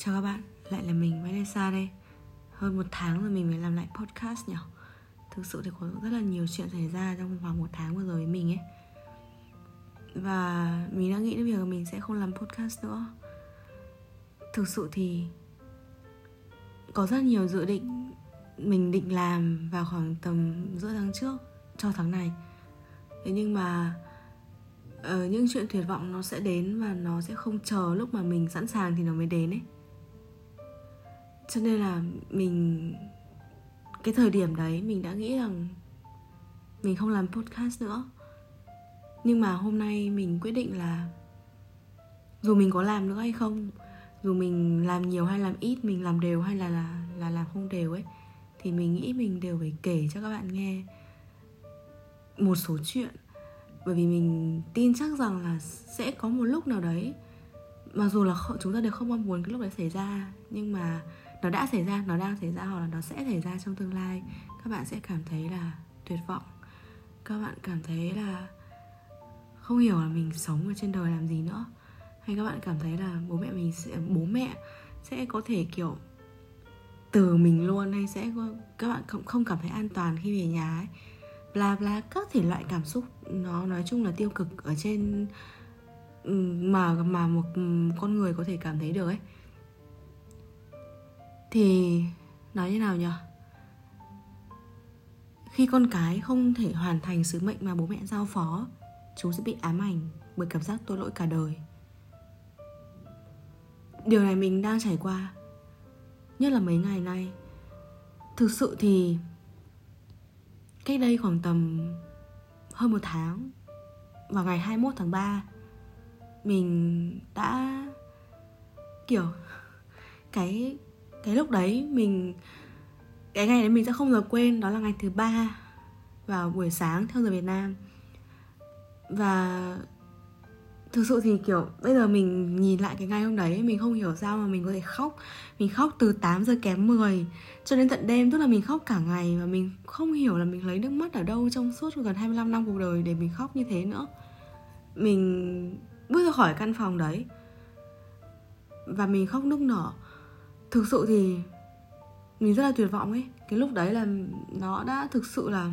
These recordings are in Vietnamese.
Chào các bạn, lại là mình Vanessa đây. Hơn một tháng rồi mình mới làm lại podcast nhỉ? Thực sự thì có rất là nhiều chuyện xảy ra trong khoảng một tháng vừa rồi với mình ấy. Và mình đã nghĩ đến việc mình sẽ không làm podcast nữa. Thực sự thì Có rất nhiều dự định Mình định làm vào khoảng tầm giữa tháng trước Cho tháng này. Thế nhưng mà uh, những chuyện tuyệt vọng nó sẽ đến và nó sẽ không chờ lúc mà mình sẵn sàng thì nó mới đến ấy cho nên là mình, cái thời điểm đấy mình đã nghĩ rằng mình không làm podcast nữa. Nhưng mà hôm nay mình quyết định là dù mình có làm nữa hay không, dù mình làm nhiều hay làm ít, mình làm đều hay là là là làm không đều ấy, thì mình nghĩ mình đều phải kể cho các bạn nghe một số chuyện. Bởi vì mình tin chắc rằng là sẽ có một lúc nào đấy, mặc dù là chúng ta đều không mong muốn cái lúc đấy xảy ra, nhưng mà nó đã xảy ra nó đang xảy ra hoặc là nó sẽ xảy ra trong tương lai. Các bạn sẽ cảm thấy là tuyệt vọng. Các bạn cảm thấy là không hiểu là mình sống ở trên đời làm gì nữa. Hay các bạn cảm thấy là bố mẹ mình sẽ bố mẹ sẽ có thể kiểu từ mình luôn hay sẽ có, các bạn không không cảm thấy an toàn khi về nhà ấy. Bla bla các thể loại cảm xúc nó nói chung là tiêu cực ở trên ừ, mà mà một ừ, con người có thể cảm thấy được ấy thì nói như nào nhỉ khi con cái không thể hoàn thành sứ mệnh mà bố mẹ giao phó chúng sẽ bị ám ảnh bởi cảm giác tội lỗi cả đời. Điều này mình đang trải qua, nhất là mấy ngày nay. Thực sự thì cách đây khoảng tầm hơn một tháng, vào ngày 21 tháng 3 mình đã, kiểu, cái cái lúc đấy mình, cái ngày đấy mình sẽ không bao giờ quên, đó là ngày thứ ba vào buổi sáng theo giờ Việt Nam. Và thực sự thì, kiểu, bây giờ mình nhìn lại cái ngày hôm đấy, mình không hiểu sao mà mình có thể khóc. Mình khóc từ 8 giờ kém 10 cho đến tận đêm, tức là mình khóc cả ngày và mình không hiểu là mình lấy nước mắt ở đâu trong suốt gần 25 năm cuộc đời để mình khóc như thế nữa. Mình bước ra khỏi căn phòng đấy và mình khóc nức nở thực sự thì mình rất là tuyệt vọng ấy. Cái lúc đấy là nó đã thực sự là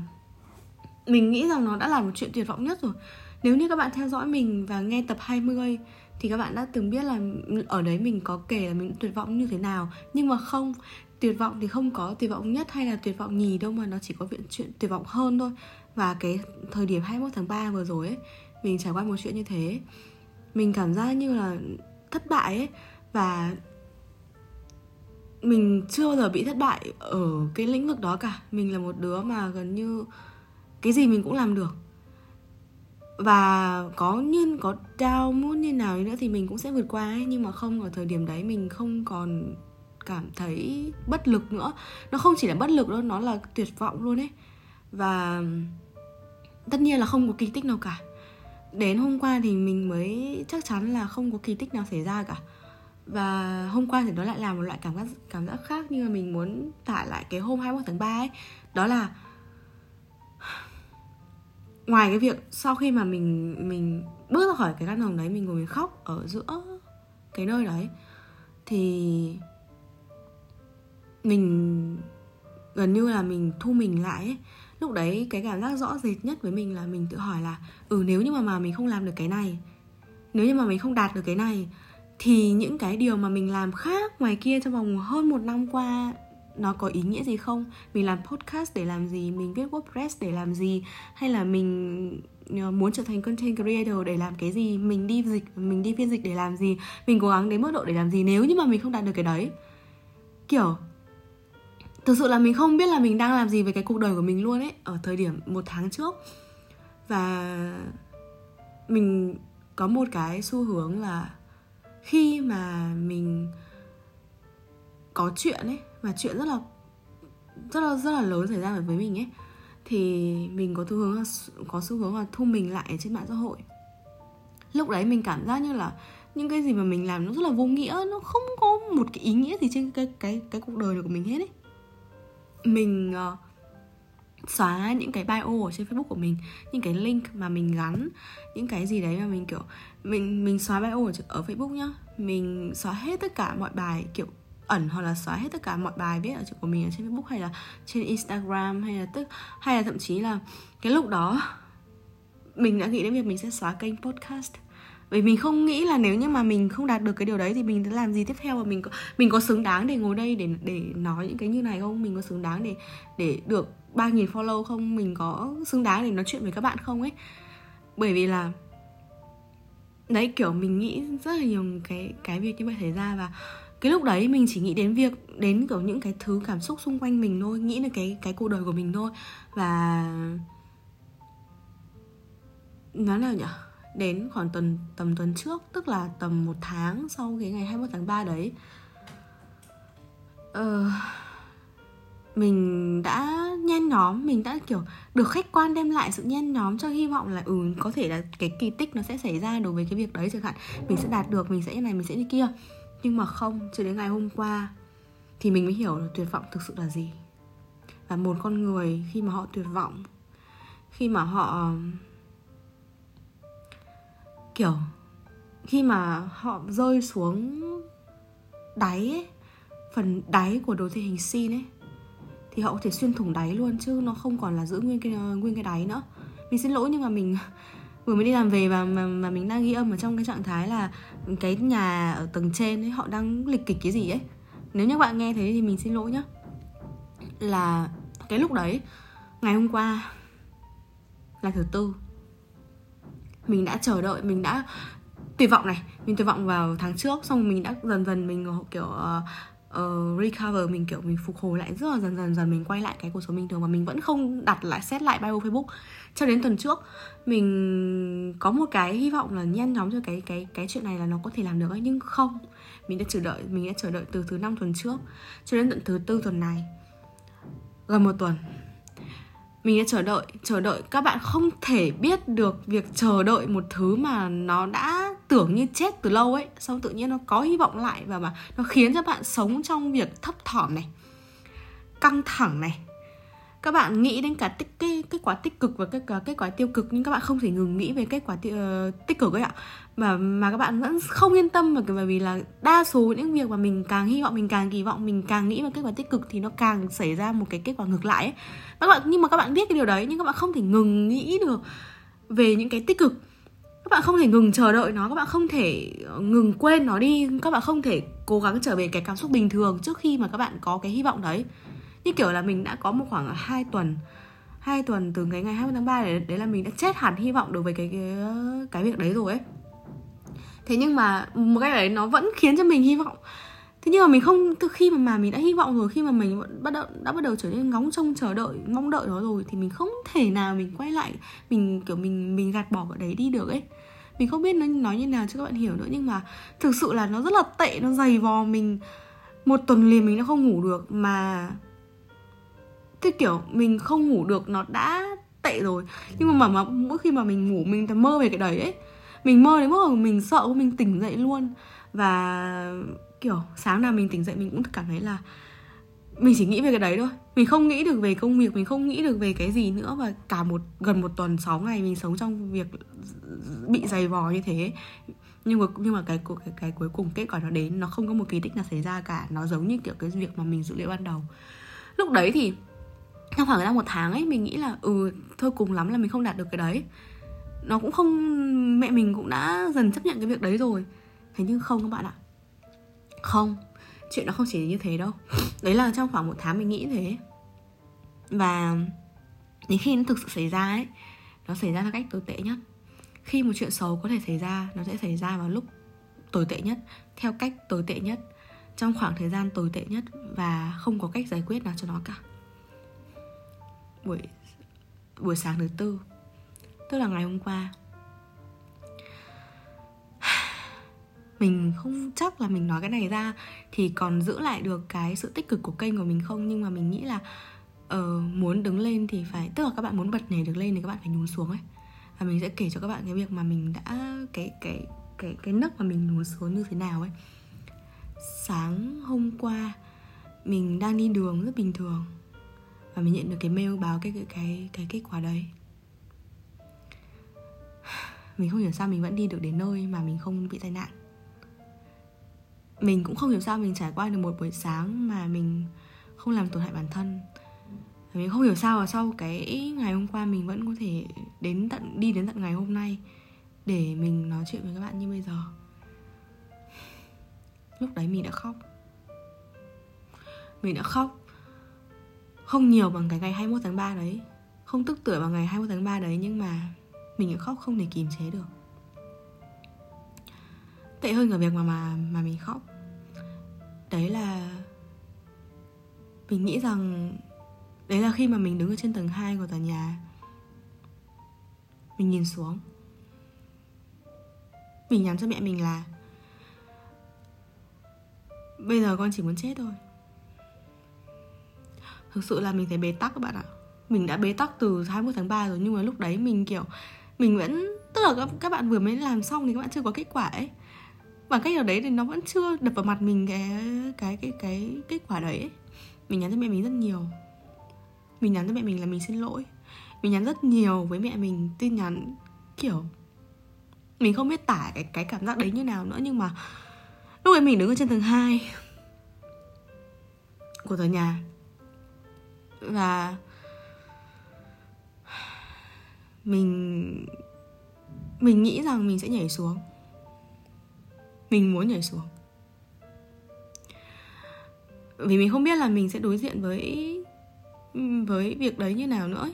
mình nghĩ rằng nó đã là một chuyện tuyệt vọng nhất rồi. Nếu như các bạn theo dõi mình và nghe tập 20 thì các bạn đã từng biết là ở đấy mình có kể là mình tuyệt vọng như thế nào. Nhưng mà không, tuyệt vọng thì không có tuyệt vọng nhất hay là tuyệt vọng nhì đâu mà nó chỉ có chuyện chuyện tuyệt vọng hơn thôi. Và cái thời điểm 21 tháng 3 vừa rồi ấy, mình trải qua một chuyện như thế, mình cảm giác như là thất bại ấy. Và mình chưa bao giờ bị thất bại ở cái lĩnh vực đó cả. Mình là một đứa mà gần như cái gì mình cũng làm được. Và có nhân có down mood như nào nữa thì mình cũng sẽ vượt qua ấy. Nhưng mà không, ở thời điểm đấy mình không còn cảm thấy bất lực nữa. Nó không chỉ là bất lực đâu, nó là tuyệt vọng luôn ấy. Và tất nhiên là không có kỳ tích nào cả. Đến hôm qua thì mình mới chắc chắn là không có kỳ tích nào xảy ra cả và hôm qua thì nó lại là một loại cảm giác cảm giác khác nhưng mà mình muốn tả lại cái hôm 21 tháng 3 ấy đó là ngoài cái việc sau khi mà mình mình bước ra khỏi cái căn phòng đấy, mình ngồi mình khóc ở giữa cái nơi đấy, thì mình gần như là mình thu mình lại ấy. lúc đấy cái cảm giác rõ rệt nhất với mình là mình tự hỏi là ừ nếu như mà mà mình không làm được cái này, nếu như mà mình không đạt được cái này thì những cái điều mà mình làm khác ngoài kia trong vòng hơn một năm qua, nó có ý nghĩa gì không? Mình làm podcast để làm gì? Mình viết wordpress để làm gì? Hay là mình ờ, muốn trở thành content creator để làm cái gì? Mình đi dịch, mình đi phiên dịch để làm gì? Mình cố gắng đến mức độ để làm gì nếu như mà mình không đạt được cái đấy? Kiểu, thực sự là mình không biết là mình đang làm gì với cái cuộc đời của mình luôn ấy, ở thời điểm một tháng trước. Và mình có một cái xu hướng là khi mà mình có chuyện ấy và chuyện rất là rất là rất là lớn xảy ra với mình ấy thì mình có xu hướng là, có xu hướng là thu mình lại trên mạng xã hội. Lúc đấy mình cảm giác như là những cái gì mà mình làm nó rất là vô nghĩa nó không có một cái ý nghĩa gì trên cái cái cái cuộc đời của mình hết ấy. Mình uh, xóa những cái bio ở trên Facebook của mình những cái link mà mình gắn những cái gì đấy mà mình kiểu mình mình xóa bio ở, ở Facebook nhá. Mình xóa hết tất cả mọi bài kiểu ẩn hoặc là xóa hết tất cả mọi bài viết ở của mình ở trên Facebook hay là trên Instagram hay là tức hay là thậm chí là cái lúc đó mình đã nghĩ đến việc mình sẽ xóa kênh podcast vì mình không nghĩ là nếu như mà mình không đạt được cái điều đấy thì mình sẽ làm gì tiếp theo và mình có mình có xứng đáng để ngồi đây để để nói những cái như này không? Mình có xứng đáng để để được ba nghìn follow không? Mình có xứng đáng để nói chuyện với các bạn không ấy? Bởi vì là đấy, kiểu, mình nghĩ rất là nhiều cái cái việc như vậy xảy ra và cái lúc đấy mình chỉ nghĩ đến việc, đến, kiểu, những cái thứ cảm xúc xung quanh mình thôi, nghĩ đến cái cái cuộc đời của mình thôi và nói nào nhỉ đến khoảng tuần tầm tuần trước tức là tầm một tháng sau cái ngày 21 tháng 3 đấy. Ờ, mình đã nhen nhóm mình đã kiểu được khách quan đem lại sự nhen nhóm cho hy vọng là ừ có thể là cái kỳ tích nó sẽ xảy ra đối với cái việc đấy chẳng hạn. Mình sẽ đạt được mình sẽ như này mình sẽ như kia. Nhưng mà không cho đến ngày hôm qua thì mình mới hiểu là tuyệt vọng thực sự là gì. Và một con người khi mà họ tuyệt vọng khi mà họ kiểu khi mà họ rơi xuống đáy ấy, phần đáy của đồ thị hình sin ấy thì họ có thể xuyên thủng đáy luôn chứ nó không còn là giữ nguyên cái nguyên cái đáy nữa. Mình xin lỗi nhưng mà mình vừa mới đi làm về và mà, mà mình đang ghi âm ở trong cái trạng thái là cái nhà ở tầng trên ấy họ đang lịch kịch cái gì ấy. Nếu như bạn nghe thấy thì mình xin lỗi nhá. Là cái lúc đấy ngày hôm qua là thứ tư mình đã chờ đợi mình đã tuyệt vọng này mình tuyệt vọng vào tháng trước xong mình đã dần dần mình kiểu uh, uh, recover mình kiểu mình phục hồi lại rất là dần dần dần mình quay lại cái cuộc sống bình thường và mình vẫn không đặt lại xét lại bio facebook. Cho đến tuần trước mình có một cái hy vọng là nhen nhóm cho cái cái cái chuyện này là nó có thể làm được ấy nhưng không. Mình đã chờ đợi mình đã chờ đợi từ thứ năm tuần trước cho đến tận thứ tư tuần này. Gần một tuần mình đã chờ đợi chờ đợi. Các bạn không thể biết được việc chờ đợi một thứ mà nó đã tưởng như chết từ lâu ấy. Xong tự nhiên nó có hy vọng lại và mà nó khiến cho bạn sống trong việc thấp thỏm này căng thẳng này. Các bạn nghĩ đến cả tích cái kết quả tích cực và kết quả kết quả tiêu cực nhưng các bạn không thể ngừng nghĩ về kết quả tiêu, uh, tích cực ấy ạ mà mà các bạn vẫn không yên tâm mà bởi vì là đa số những việc mà mình càng hy vọng mình càng kỳ vọng mình càng nghĩ về kết quả tích cực thì nó càng xảy ra một cái kết quả ngược lại ấy. các bạn nhưng mà các bạn biết cái điều đấy nhưng các bạn không thể ngừng nghĩ được về những cái tích cực. Các bạn không thể ngừng chờ đợi nó các bạn không thể ờ, ngừng quên nó đi. Các bạn không thể cố gắng trở về cái cảm xúc bình thường trước khi mà các bạn có cái hy vọng đấy. Như kiểu là mình đã có một khoảng 2 tuần hai tuần từ cái ngày 20 tháng 3 đấy, đấy là mình đã chết hẳn hy vọng đối với cái cái cái việc đấy rồi ấy thế nhưng mà một cách đấy nó vẫn khiến cho mình hy vọng. Thế nhưng mà mình không từ khi mà mà mình đã hy vọng rồi khi mà mình bắt đầu đã bắt đầu trở nên ngóng trông chờ đợi mong đợi nó rồi thì mình không thể nào mình quay lại mình kiểu mình mình gạt bỏ cái đấy đi được ấy. Mình không biết nó nói như nào cho các bạn hiểu nữa nhưng mà thực sự là nó rất là tệ nó dày vò mình. Một tuần liền mình đã không ngủ được mà cái kiểu mình không ngủ được nó đã tệ rồi. Nhưng mà, mà, mà mỗi khi mà mình ngủ mình mơ về cái đấy ấy mình mơ đến mức là mình sợ, mình tỉnh dậy luôn. Và, kiểu, sáng nào mình tỉnh dậy mình cũng cảm thấy là mình chỉ nghĩ về cái đấy thôi. Mình không nghĩ được về công việc, mình không nghĩ được về cái gì nữa. Và cả một, gần một tuần 6 ngày mình sống trong việc bị dày vò như thế. Nhưng mà nhưng mà cái cái cái cuối cùng kết quả nó đến, nó không có một kỳ tích nào xảy ra cả. Nó giống như, kiểu, cái việc mà mình dự liệu ban đầu. Lúc đấy thì, trong khoảng thời gian một tháng ấy, mình nghĩ là ừ thôi cùng lắm là mình không đạt được cái đấy nó cũng không, mẹ mình cũng đã dần chấp nhận cái việc đấy rồi. Thế nhưng không các bạn ạ. Không. Chuyện nó không chỉ như thế đâu. Đấy là trong khoảng một tháng mình nghĩ thế. Và đến khi nó thực sự xảy ra ấy, nó xảy ra theo cách tồi tệ nhất. Khi một chuyện xấu có thể xảy ra, nó sẽ xảy ra vào lúc tồi tệ nhất, theo cách tồi tệ nhất, trong khoảng thời gian tồi tệ nhất và không có cách giải quyết nào cho nó cả. Buổi buổi sáng thứ tư tức là ngày hôm qua. Mình không chắc là mình nói cái này ra thì còn giữ lại được cái sự tích cực của kênh của mình không? Nhưng mà mình nghĩ là uh, muốn đứng lên thì phải tức là các bạn muốn bật nhảy được lên thì các bạn phải nhún xuống ấy. Và mình sẽ kể cho các bạn cái việc mà mình đã cái cái cái cái nấc mà mình nhún xuống như thế nào ấy. Sáng hôm qua mình đang đi đường rất bình thường. Và mình nhận được cái mail báo cái cái cái cái kết quả đấy mình không hiểu sao mình vẫn đi được đến nơi mà mình không bị tai nạn. Mình cũng không hiểu sao mình trải qua được một buổi sáng mà mình không làm tổn hại bản thân. Mình không hiểu sao là sau cái ngày hôm qua mình vẫn có thể đến tận, đi đến tận ngày hôm nay để mình nói chuyện với các bạn như bây giờ. Lúc đấy mình đã khóc. Mình đã khóc không nhiều bằng cái ngày 21 tháng 3 đấy. Không tức tuổi bằng ngày 21 tháng 3 đấy nhưng mà mình khóc không thể kìm chế được. Tệ hơn cả việc mà mà mà mình khóc. Đấy là mình nghĩ rằng đấy là khi mà mình đứng ở trên tầng 2 của tòa nhà, mình nhìn xuống. Mình nhắn cho mẹ mình là, bây giờ con chỉ muốn chết thôi. Thực sự là mình thấy bế tắc các bạn ạ. Mình đã bế tắc từ 21 tháng 3 rồi, nhưng mà lúc đấy mình, kiểu mình vẫn tức là các, các bạn vừa mới làm xong thì các bạn chưa có kết quả ấy. Bằng cách nào đấy thì nó vẫn chưa đập vào mặt mình cái cái cái cái kết quả đấy ấy. mình nhắn cho mẹ mình rất nhiều. Mình nhắn cho mẹ mình là mình xin lỗi. Mình nhắn rất nhiều với mẹ mình tin nhắn kiểu mình không biết tả cái cái cảm giác đấy như nào nữa nhưng mà lúc ấy mình đứng ở trên tầng 2 của tòa nhà. Và mình mình nghĩ rằng mình sẽ nhảy xuống. Mình muốn nhảy xuống. Vì mình không biết là mình sẽ đối diện với với việc đấy như nào nữa ấy.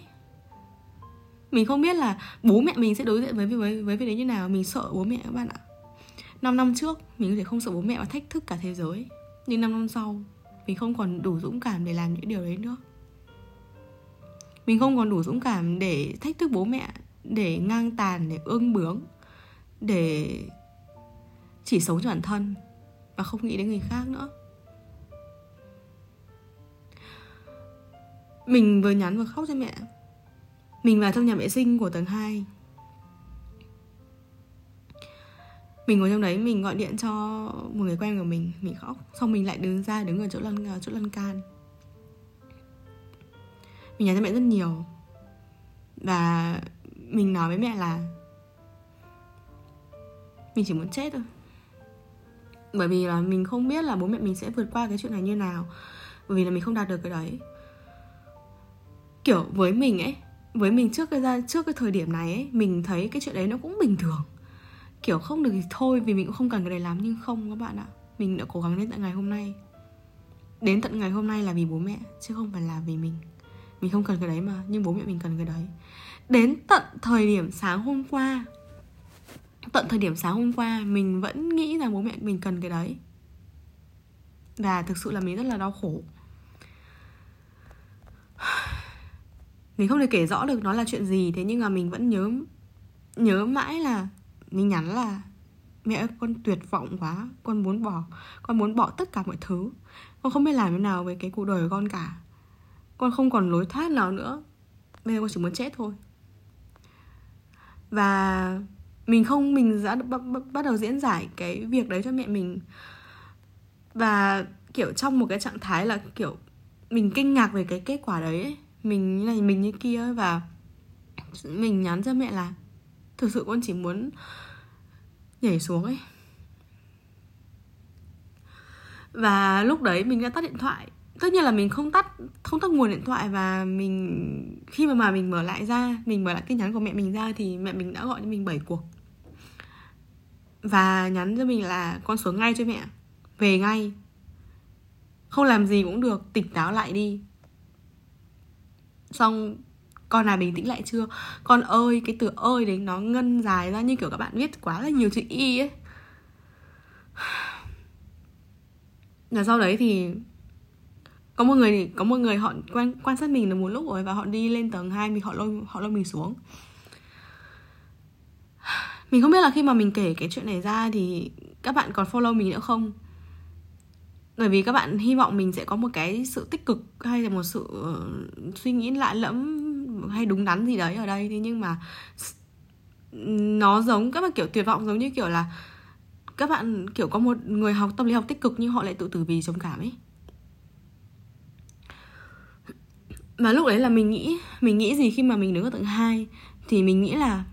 mình không biết là bố mẹ mình sẽ đối diện với với với việc đấy như nào. Mình sợ bố mẹ các bạn ạ. 5 năm trước, mình có thể không sợ bố mẹ và thách thức cả thế giới. Nhưng 5 năm sau, mình không còn đủ dũng cảm để làm những điều đấy nữa mình không còn đủ dũng cảm để thách thức bố mẹ, để ngang tàn, để ương bướng, để chỉ sống cho bản thân và không nghĩ đến người khác nữa. Mình vừa nhắn vừa khóc cho mẹ. Mình vào trong nhà vệ sinh của tầng 2 mình ngồi trong đấy, mình gọi điện cho một người quen của mình. Mình khóc. Xong mình lại đứng ra, đứng ở chỗ lăn chỗ lăn can mình nhắn cho mẹ rất nhiều. Và mình nói với mẹ là mình chỉ muốn chết thôi. Bởi vì là mình không biết là bố mẹ mình sẽ vượt qua cái chuyện này như nào. Bởi vì là mình không đạt được cái đấy. Kiểu với mình ấy, với mình trước cái ra, trước cái thời điểm này ấy, mình thấy cái chuyện đấy nó cũng bình thường. Kiểu không được thì thôi, vì mình cũng không cần cái đấy lắm, nhưng không các bạn ạ. Mình đã cố gắng đến tận ngày hôm nay. Đến tận ngày hôm nay là vì bố mẹ, chứ không phải là vì mình mình không cần cái đấy mà, nhưng bố mẹ mình cần cái đấy. Đến tận thời điểm sáng hôm qua, tận thời điểm sáng hôm qua, mình vẫn nghĩ rằng bố mẹ mình cần cái đấy. Và thực sự là mình rất là đau khổ. Mình không thể kể rõ được nó là chuyện gì, thế nhưng mà mình vẫn nhớ nhớ mãi là, mình nhắn là, mẹ ơi, con tuyệt vọng quá, con muốn bỏ, con muốn bỏ tất cả mọi thứ. Con không biết làm thế nào với cái cuộc đời của con cả con không còn lối thoát nào nữa. Bây giờ con chỉ muốn chết thôi. Và mình không mình đã bắt đầu diễn giải cái việc đấy cho mẹ mình. Và kiểu trong một cái trạng thái là kiểu mình kinh ngạc về cái kết quả đấy ấy. mình như này mình như kia ấy, và mình nhắn cho mẹ là thực sự con chỉ muốn nhảy xuống ấy. Và lúc đấy mình đã tắt điện thoại tất nhiên là mình không tắt không tắt nguồn điện thoại và mình, khi mà mà mình mở lại ra, mình mở lại tin nhắn của mẹ mình ra thì mẹ mình đã gọi cho mình 7 cuộc. Và nhắn cho mình là con xuống ngay cho mẹ, về ngay. Không làm gì cũng được, tỉnh táo lại đi. Xong, con là bình tĩnh lại chưa? Con ơi, cái từ ơi đấy nó ngân dài ra như kiểu các bạn viết quá là nhiều chữ y ấy. Là sau đấy thì có một người có một người họ quan quan sát mình được một lúc rồi và họ đi lên tầng 2 mình họ lôi họ lôi mình xuống. Mình không biết là khi mà mình kể cái chuyện này ra thì các bạn còn follow mình nữa không? Bởi vì các bạn hy vọng mình sẽ có một cái sự tích cực hay là một sự ờ, suy nghĩ lạ lẫm hay đúng đắn gì đấy ở đây. Thế nhưng mà nó giống các bạn kiểu tuyệt vọng, giống như kiểu là các bạn kiểu có một người học tâm lý học tích cực nhưng họ lại tự tử vì trầm cảm ấy. Và lúc đấy là mình nghĩ mình nghĩ gì khi mà mình đứng ở tầng 2 thì mình nghĩ là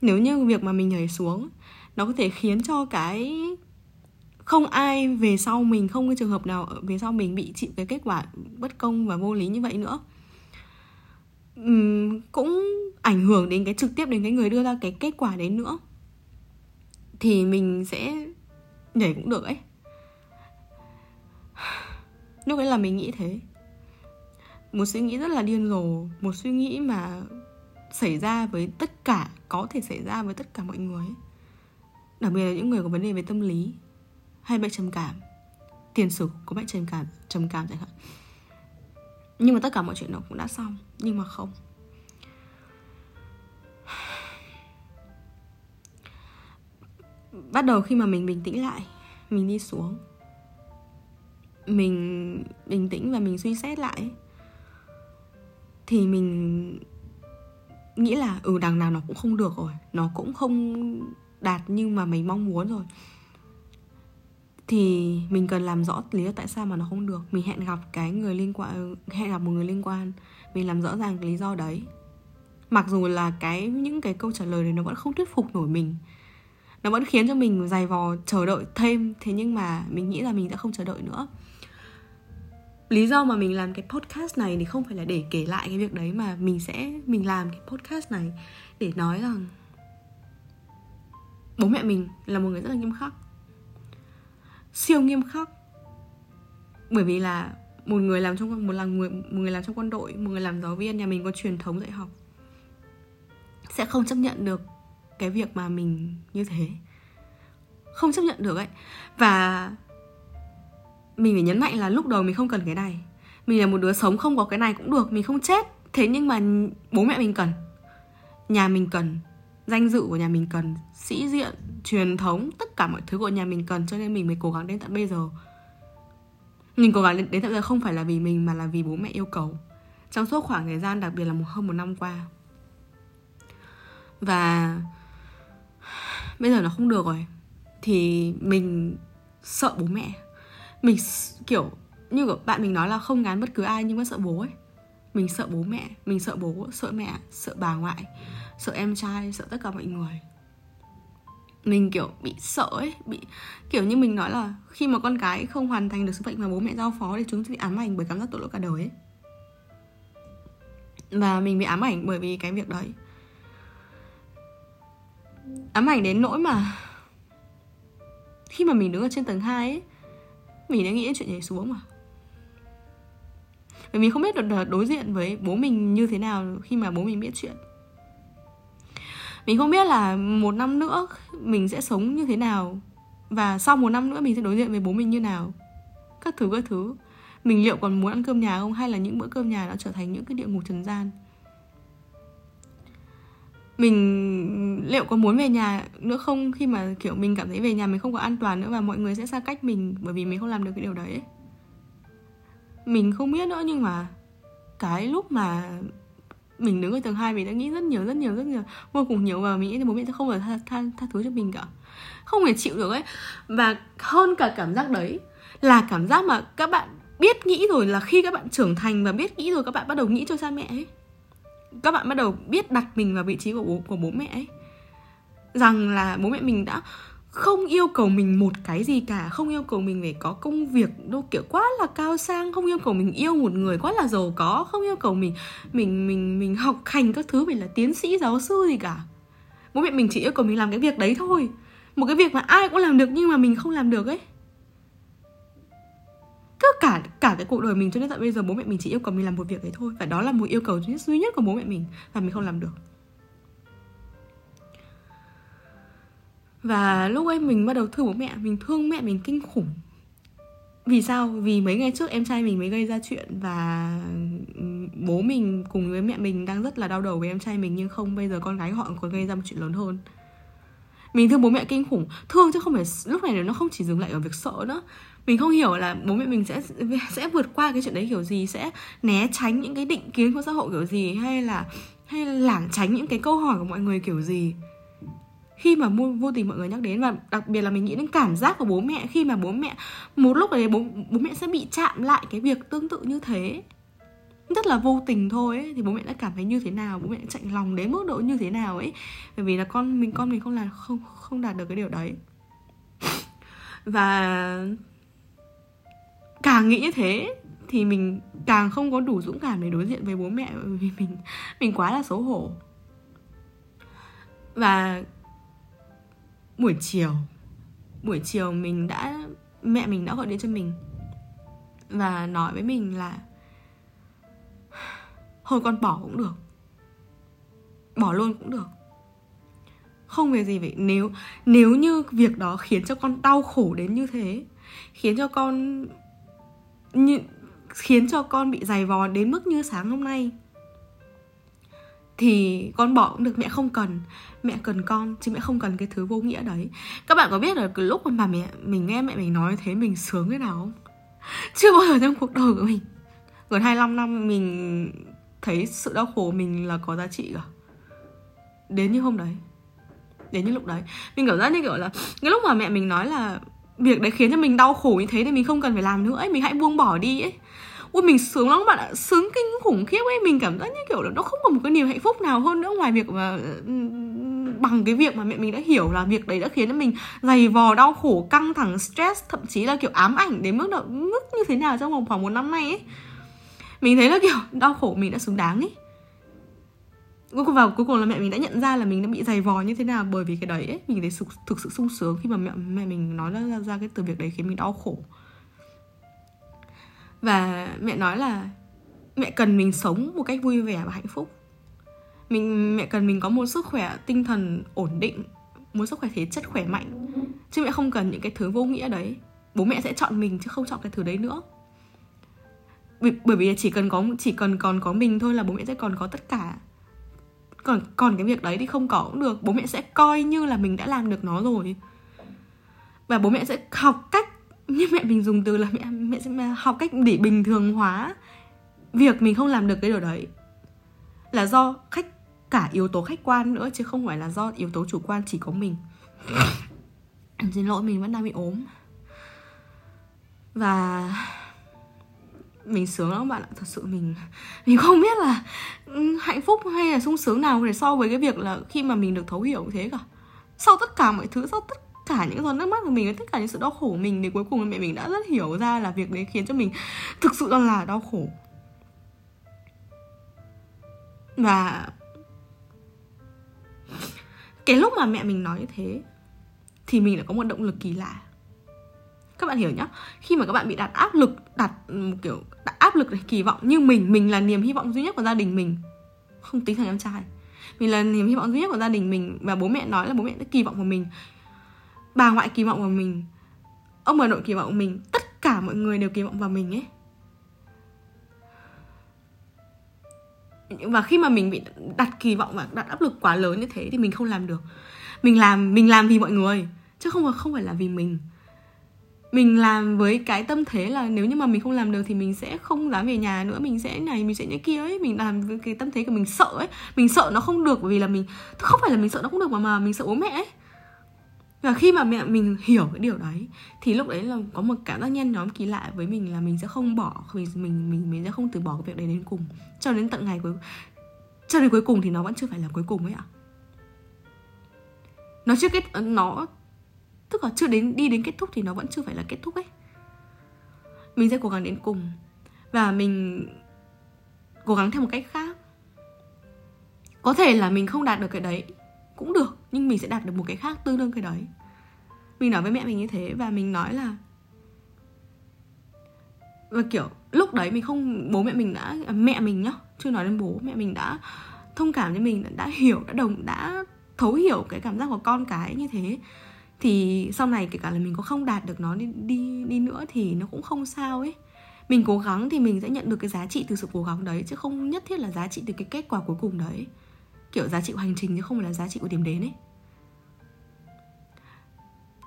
nếu như việc mà mình nhảy xuống nó có thể khiến cho cái không ai về sau mình không cái trường hợp nào ở về sau mình bị chịu cái kết quả bất công và vô lý như vậy nữa. Uhm, cũng ảnh hưởng đến cái trực tiếp đến cái người đưa ra cái kết quả đấy nữa. Thì mình sẽ nhảy cũng được ấy. Lúc đấy là mình nghĩ thế một suy nghĩ rất là điên rồ, một suy nghĩ mà xảy ra với tất cả, có thể xảy ra với tất cả mọi người đặc biệt là những người có vấn đề về tâm lý, hay bệnh trầm cảm, tiền sử có bệnh trầm cảm trầm cảm chẳng hạn. Nhưng mà tất cả mọi chuyện nó cũng đã xong, nhưng mà không. Bắt đầu khi mà mình bình tĩnh lại, mình đi xuống, mình bình tĩnh và mình suy xét lại thì mình nghĩ là ừ đằng nào nó cũng không được rồi, nó cũng không đạt như mà mình mong muốn rồi. Thì mình cần làm rõ lý do tại sao mà nó không được. Mình hẹn gặp cái người liên quan, hẹn gặp một người liên quan, mình làm rõ ràng cái lý do đấy. Mặc dù là cái, những cái câu trả lời này nó vẫn không thuyết phục nổi mình. Nó vẫn khiến cho mình dày vò, chờ đợi thêm. Thế nhưng mà mình nghĩ là mình sẽ không chờ đợi nữa lý do mà mình làm cái podcast này thì không phải là để kể lại cái việc đấy mà mình sẽ, mình làm cái podcast này để nói rằng bố mẹ mình là một người rất là nghiêm khắc. Siêu nghiêm khắc. Bởi vì là một người làm trong, một là người, một người làm trong quân đội, một người làm giáo viên, nhà mình có truyền thống dạy học, sẽ không chấp nhận được cái việc mà mình như thế. Không chấp nhận được ấy. Và mình phải nhấn mạnh là lúc đầu mình không cần cái này. Mình là một đứa sống không có cái này cũng được mình không chết. Thế nhưng mà bố mẹ mình cần nhà mình cần danh dự của nhà mình cần sĩ diện truyền thống tất cả mọi thứ của nhà mình cần cho nên mình mới cố gắng đến tận bây giờ. Mình cố gắng đến, đến tận bây giờ không phải là vì mình mà là vì bố mẹ yêu cầu. Trong suốt khoảng thời gian đặc biệt là một hơn một năm qua. Và bây giờ nó không được rồi. Thì mình sợ bố mẹ mình kiểu, như của bạn mình nói là không ngán bất cứ ai nhưng mà sợ bố ấy. Mình sợ bố mẹ, mình sợ bố, sợ mẹ, sợ bà ngoại, sợ em trai, sợ tất cả mọi người. Mình, kiểu, bị sợ ấy, bị, kiểu như mình nói là khi mà con cái không hoàn thành được sứ mệnh mà bố mẹ giao phó thì chúng sẽ bị ám ảnh bởi cảm giác tội lỗi cả đời ấy. Và mình bị ám ảnh bởi vì cái việc đấy. Ám ảnh đến nỗi mà khi mà mình đứng ở trên tầng 2 ấy mình đã nghĩ đến chuyện nhảy xuống mà. Bởi vì không biết được đối diện với bố mình như thế nào khi mà bố mình biết chuyện. Mình không biết là một năm nữa mình sẽ sống như thế nào và sau một năm nữa mình sẽ đối diện với bố mình như nào. Các thứ các thứ. Mình liệu còn muốn ăn cơm nhà không? Hay là những bữa cơm nhà đã trở thành những cái địa ngục trần gian? Mình liệu có muốn về nhà nữa không? Khi mà kiểu mình cảm thấy về nhà mình không có an toàn nữa và mọi người sẽ xa cách mình bởi vì mình không làm được cái điều đấy mình không biết nữa nhưng mà cái lúc mà mình đứng ở tầng 2 mình đã nghĩ rất nhiều rất nhiều rất nhiều vô cùng nhiều và mình nghĩ là bố mẹ sẽ không thể tha, tha, tha thứ cho mình cả. Không thể chịu được ấy. Và hơn cả cảm giác đấy là cảm giác mà các bạn biết nghĩ rồi là khi các bạn trưởng thành và biết nghĩ rồi các bạn bắt đầu nghĩ cho cha mẹ ấy các bạn bắt đầu biết đặt mình vào vị trí của bố của bố mẹ ấy. Rằng là bố mẹ mình đã không yêu cầu mình một cái gì cả, không yêu cầu mình phải có công việc đâu, kiểu quá là cao sang, không yêu cầu mình yêu một người quá là giàu có, không yêu cầu mình mình mình mình học hành các thứ, mình là tiến sĩ, giáo sư gì cả. Bố mẹ mình chỉ yêu cầu mình làm cái việc đấy thôi. Một cái việc mà ai cũng làm được nhưng mà mình không làm được ấy tất cả cả cái cuộc đời mình cho đến tận bây giờ bố mẹ mình chỉ yêu cầu mình làm một việc đấy thôi. Và đó là một yêu cầu duy nhất, duy nhất của bố mẹ mình. Và mình không làm được. Và lúc ấy mình bắt đầu thương bố mẹ mình thương mẹ mình kinh khủng. Vì sao? Vì mấy ngày trước em trai mình mới gây ra chuyện và bố mình cùng với mẹ mình đang rất là đau đầu với em trai mình nhưng không bây giờ con gái họ còn gây ra một chuyện lớn hơn. Mình thương bố mẹ kinh khủng. Thương chứ không phải lúc này nó không chỉ dừng lại ở việc sợ nữa mình không hiểu là bố mẹ mình sẽ sẽ vượt qua cái chuyện đấy kiểu gì sẽ né tránh những cái định kiến của xã hội kiểu gì hay là hay lảng tránh những cái câu hỏi của mọi người kiểu gì. Khi mà vô, vô tình mọi người nhắc đến và đặc biệt là mình nghĩ đến cảm giác của bố mẹ khi mà bố mẹ một lúc đấy bố bố mẹ sẽ bị chạm lại cái việc tương tự như thế. Rất là vô tình thôi ấy, thì bố mẹ đã cảm thấy như thế nào bố mẹ chạy lòng đến mức độ như thế nào ấy. Bởi vì là con mình con mình không là không không đạt được cái điều đấy. Và càng nghĩ như thế thì mình càng không có đủ dũng cảm để đối diện với bố mẹ bởi vì mình mình quá là xấu hổ. Và buổi chiều buổi chiều mình đã, mẹ mình đã gọi điện cho mình và nói với mình là thôi con bỏ cũng được, bỏ luôn cũng được. Không về gì vậy nếu nếu như việc đó khiến cho con đau khổ đến như thế, khiến cho con như, khiến cho con bị dày vò đến mức như sáng hôm nay. Thì con bỏ cũng được, mẹ không cần. Mẹ cần con, chứ mẹ không cần cái thứ vô nghĩa đấy. Các bạn có biết là cái lúc mà mẹ, mình nghe mẹ mình nói thế, mình sướng thế nào không? Chưa bao giờ trong cuộc đời của mình. Gần 25 năm, mình thấy sự đau khổ mình là có giá trị cả. Đến như hôm đấy. Đến như lúc đấy. Mình cảm giác như kiểu là, cái lúc mà mẹ mình nói là việc đấy khiến cho mình đau khổ như thế thì mình không cần phải làm nữa ấy, mình hãy buông bỏ đi ấy. Ui, mình sướng lắm bạn ạ, sướng kinh khủng khiếp ấy. Mình cảm giác như kiểu là nó không có một cái niềm hạnh phúc nào hơn nữa ngoài việc mà bằng cái việc mà mẹ mình đã hiểu là việc đấy đã khiến cho mình dày vò, đau khổ, căng thẳng, stress, thậm chí là kiểu ám ảnh đến mức độ mức như thế nào trong vòng khoảng một năm nay ấy. Mình thấy là kiểu đau khổ mình đã xứng đáng ấy cuối cùng vào cuối cùng là mẹ mình đã nhận ra là mình đã bị dày vò như thế nào bởi vì cái đấy ấy mình thấy thực, thực sự sung sướng khi mà mẹ mẹ mình nói ra ra cái từ việc đấy khiến mình đau khổ. Và mẹ nói là mẹ cần mình sống một cách vui vẻ và hạnh phúc. Mình mẹ cần mình có một sức khỏe tinh thần ổn định một sức khỏe thể chất khỏe mạnh. Chứ mẹ không cần những cái thứ vô nghĩa đấy. Bố mẹ sẽ chọn mình chứ không chọn cái thứ đấy nữa. Bởi, bởi vì chỉ cần có chỉ cần còn có mình thôi là bố mẹ sẽ còn có tất cả còn còn cái việc đấy thì không có cũng được. Bố mẹ sẽ coi như là mình đã làm được nó rồi. Và bố mẹ sẽ học cách như mẹ mình dùng từ là mẹ mẹ sẽ học cách để bình thường hóa việc mình không làm được cái điều đấy. Là do khách cả yếu tố khách quan nữa chứ không phải là do yếu tố chủ quan chỉ có mình. Xin lỗi mình vẫn đang bị ốm. Và mình sướng lắm bạn ạ. Thật sự mình mình không biết là ừ, hạnh phúc hay là sung sướng nào để so với cái việc là khi mà mình được thấu hiểu như thế cả. Sau tất cả mọi thứ, sau tất cả những giọt nước mắt của mình tất cả những sự đau khổ của mình thì cuối cùng mẹ mình đã rất hiểu ra là việc đấy khiến cho mình thực sự là đau khổ. Và cái lúc mà mẹ mình nói như thế thì mình đã có một động lực kỳ lạ. Các bạn hiểu nhá. Khi mà các bạn bị đặt áp lực, đặt ừ, kiểu áp lực này kỳ vọng như mình mình là niềm hy vọng duy nhất của gia đình mình. Không tính thằng em trai. Mình là niềm hy vọng duy nhất của gia đình mình và bố mẹ nói là bố mẹ đã kỳ vọng vào mình. Bà ngoại kỳ vọng vào mình. Ông bà nội kỳ vọng vào mình. Tất cả mọi người đều kỳ vọng vào mình ấy. Và khi mà mình bị đặt kỳ vọng và đặt áp lực quá lớn như thế thì mình không làm được. Mình làm mình làm vì mọi người, chứ không không phải là vì mình mình làm với cái tâm thế là nếu như mà mình không làm được thì mình sẽ không dám về nhà nữa, mình sẽ này, mình sẽ như kia ấy. Mình làm với cái tâm thế của mình sợ ấy. Mình sợ nó không được bởi vì là mình, không phải là mình sợ nó không được mà mà mình sợ bố mẹ ấy. Và khi mà mẹ mình hiểu cái điều đấy, thì lúc đấy là có một cảm giác nhen nhóm kỳ lạ với mình là mình sẽ không bỏ, mình mình mình mình sẽ không từ bỏ cái việc đấy đến cùng. Cho đến tận ngày cuối, cho đến cuối cùng thì nó vẫn chưa phải là cuối cùng ấy ạ. Nó chưa kết, nó tức là chưa đến, đi đến kết thúc thì nó vẫn chưa phải là kết thúc ấy. Mình sẽ cố gắng đến cùng. Và mình cố gắng theo một cách khác. Có thể là mình không đạt được cái đấy, cũng được, nhưng mình sẽ đạt được một cái khác tương đương cái đấy. Mình nói với mẹ mình như thế và mình nói là, và kiểu lúc đấy mình không, bố mẹ mình đã à, mẹ mình nhá, chưa nói đến bố, mẹ mình đã thông cảm cho mình, đã hiểu, đã đồng, đã thấu hiểu cái cảm giác của con cái như thế thì sau này kể cả là mình có không đạt được nó đi đi đi nữa thì nó cũng không sao ấy. Mình cố gắng thì mình sẽ nhận được cái giá trị từ sự cố gắng đấy, chứ không nhất thiết là giá trị từ cái kết quả cuối cùng đấy. Kiểu giá trị của hành trình chứ không phải là giá trị của điểm đến ấy.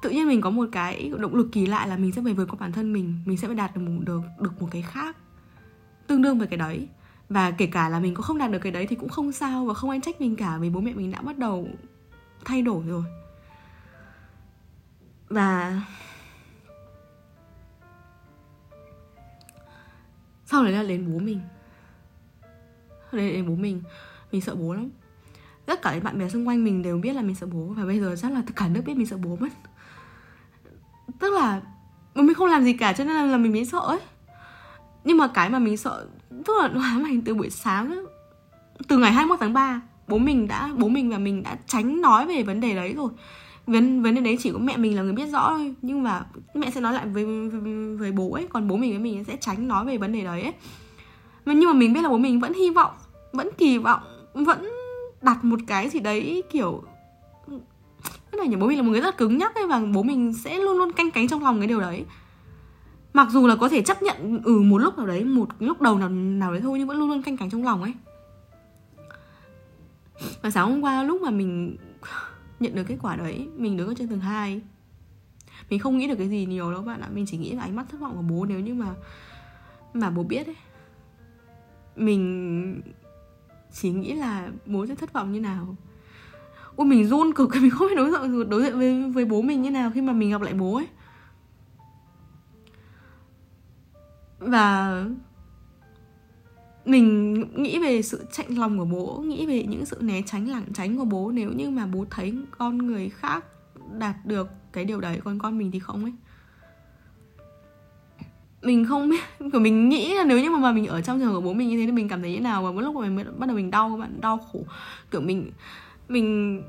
Tự nhiên mình có một cái động lực kỳ lạ là mình sẽ về với con bản thân mình mình sẽ phải đạt được một, được được một cái khác, tương đương với cái đấy. Và kể cả là mình có không đạt được cái đấy thì cũng không sao và không ai trách mình cả vì bố mẹ mình đã bắt đầu thay đổi rồi và sau đấy là đến bố mình. Đến đến bố mình. Mình sợ bố lắm. Tất cả những bạn bè xung quanh mình đều biết là mình sợ bố. Và bây giờ chắc là tất cả nước biết mình sợ bố mất. Tức là mình không làm gì cả cho nên là, là mình mới sợ ấy. Nhưng mà cái mà mình sợ tức là nó ám ảnh từ buổi sáng ấy. từ ngày 21 tháng 3 bố mình đã bố mình và mình đã tránh nói về vấn đề đấy rồi vấn vấn đề đấy chỉ có mẹ mình là người biết rõ thôi. Nhưng mà mẹ sẽ nói lại với với, với bố ấy. Còn bố mình với mình sẽ tránh nói về vấn đề đấy ấy. Nhưng mà mình biết là bố mình vẫn hy vọng vẫn kỳ vọng vẫn đặt một cái gì đấy kiểu cái này nhỉ? Bố mình là một người rất cứng nhắc ấy và bố mình sẽ luôn luôn canh cánh trong lòng cái điều đấy. Mặc dù là có thể chấp nhận ừ một lúc nào đấy một lúc đầu nào nào đấy thôi nhưng vẫn luôn luôn canh cánh trong lòng ấy. Và sáng hôm qua lúc mà mình nhận được kết quả đấy, mình đứng ở trên tầng 2 mình không nghĩ được cái gì nhiều đâu bạn ạ, mình chỉ nghĩ là ánh mắt thất vọng của bố nếu như mà mà bố biết ấy. Mình chỉ nghĩ là bố sẽ thất vọng như nào. Ôi mình run cực, mình không biết đối diện đối diện với với bố mình như nào khi mà mình gặp lại bố ấy. Và mình nghĩ về sự chạnh lòng của bố nghĩ về những sự né tránh lảng tránh của bố. Nếu như mà bố thấy con người khác đạt được cái điều đấy còn con mình thì không ấy. Mình không biết của mình nghĩ là nếu như mà, mình ở trong trường của bố mình như thế thì mình cảm thấy như nào? Và một lúc mà mình bắt đầu mình đau các bạn đau khổ. Kiểu mình mình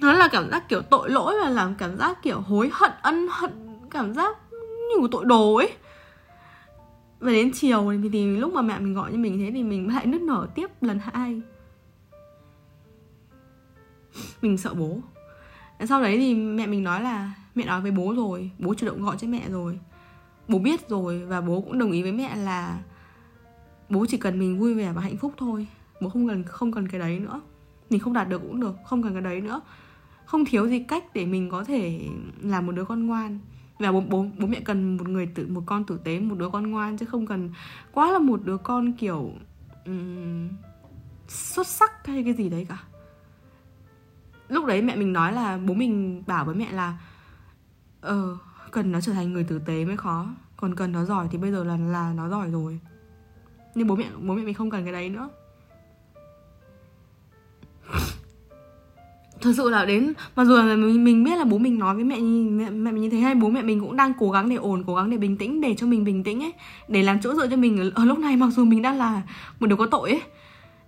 nó là cảm giác kiểu tội lỗi và làm cảm giác kiểu hối hận ân hận cảm giác như tội đồ ấy và đến chiều thì, thì lúc mà mẹ mình gọi cho mình thế thì mình lại nứt nở tiếp lần hai. Mình sợ bố. Sau đấy thì mẹ mình nói là mẹ nói với bố rồi bố chủ động gọi cho mẹ rồi. Bố biết rồi và bố cũng đồng ý với mẹ là bố chỉ cần mình vui vẻ và hạnh phúc thôi. Bố không cần không cần cái đấy nữa. Mình không đạt được cũng được không cần cái đấy nữa. Không thiếu gì cách để mình có thể làm một đứa con ngoan và bố bố bố mẹ cần một người tử một con tử tế một đứa con ngoan chứ không cần quá là một đứa con kiểu um, xuất sắc hay cái gì đấy cả. Lúc đấy mẹ mình nói là bố mình bảo với mẹ là ờ cần nó trở thành người tử tế mới khó còn cần nó giỏi thì bây giờ là là nó giỏi rồi. Nhưng bố mẹ bố mẹ mình không cần cái đấy nữa thật sự là đến mặc dù là mình, mình biết là bố mình nói với mẹ mẹ, mẹ mình như thế hay bố mẹ mình cũng đang cố gắng để ổn cố gắng để bình tĩnh để cho mình bình tĩnh ấy để làm chỗ dựa cho mình ở, ở lúc này mặc dù mình đang là một đứa có tội ấy.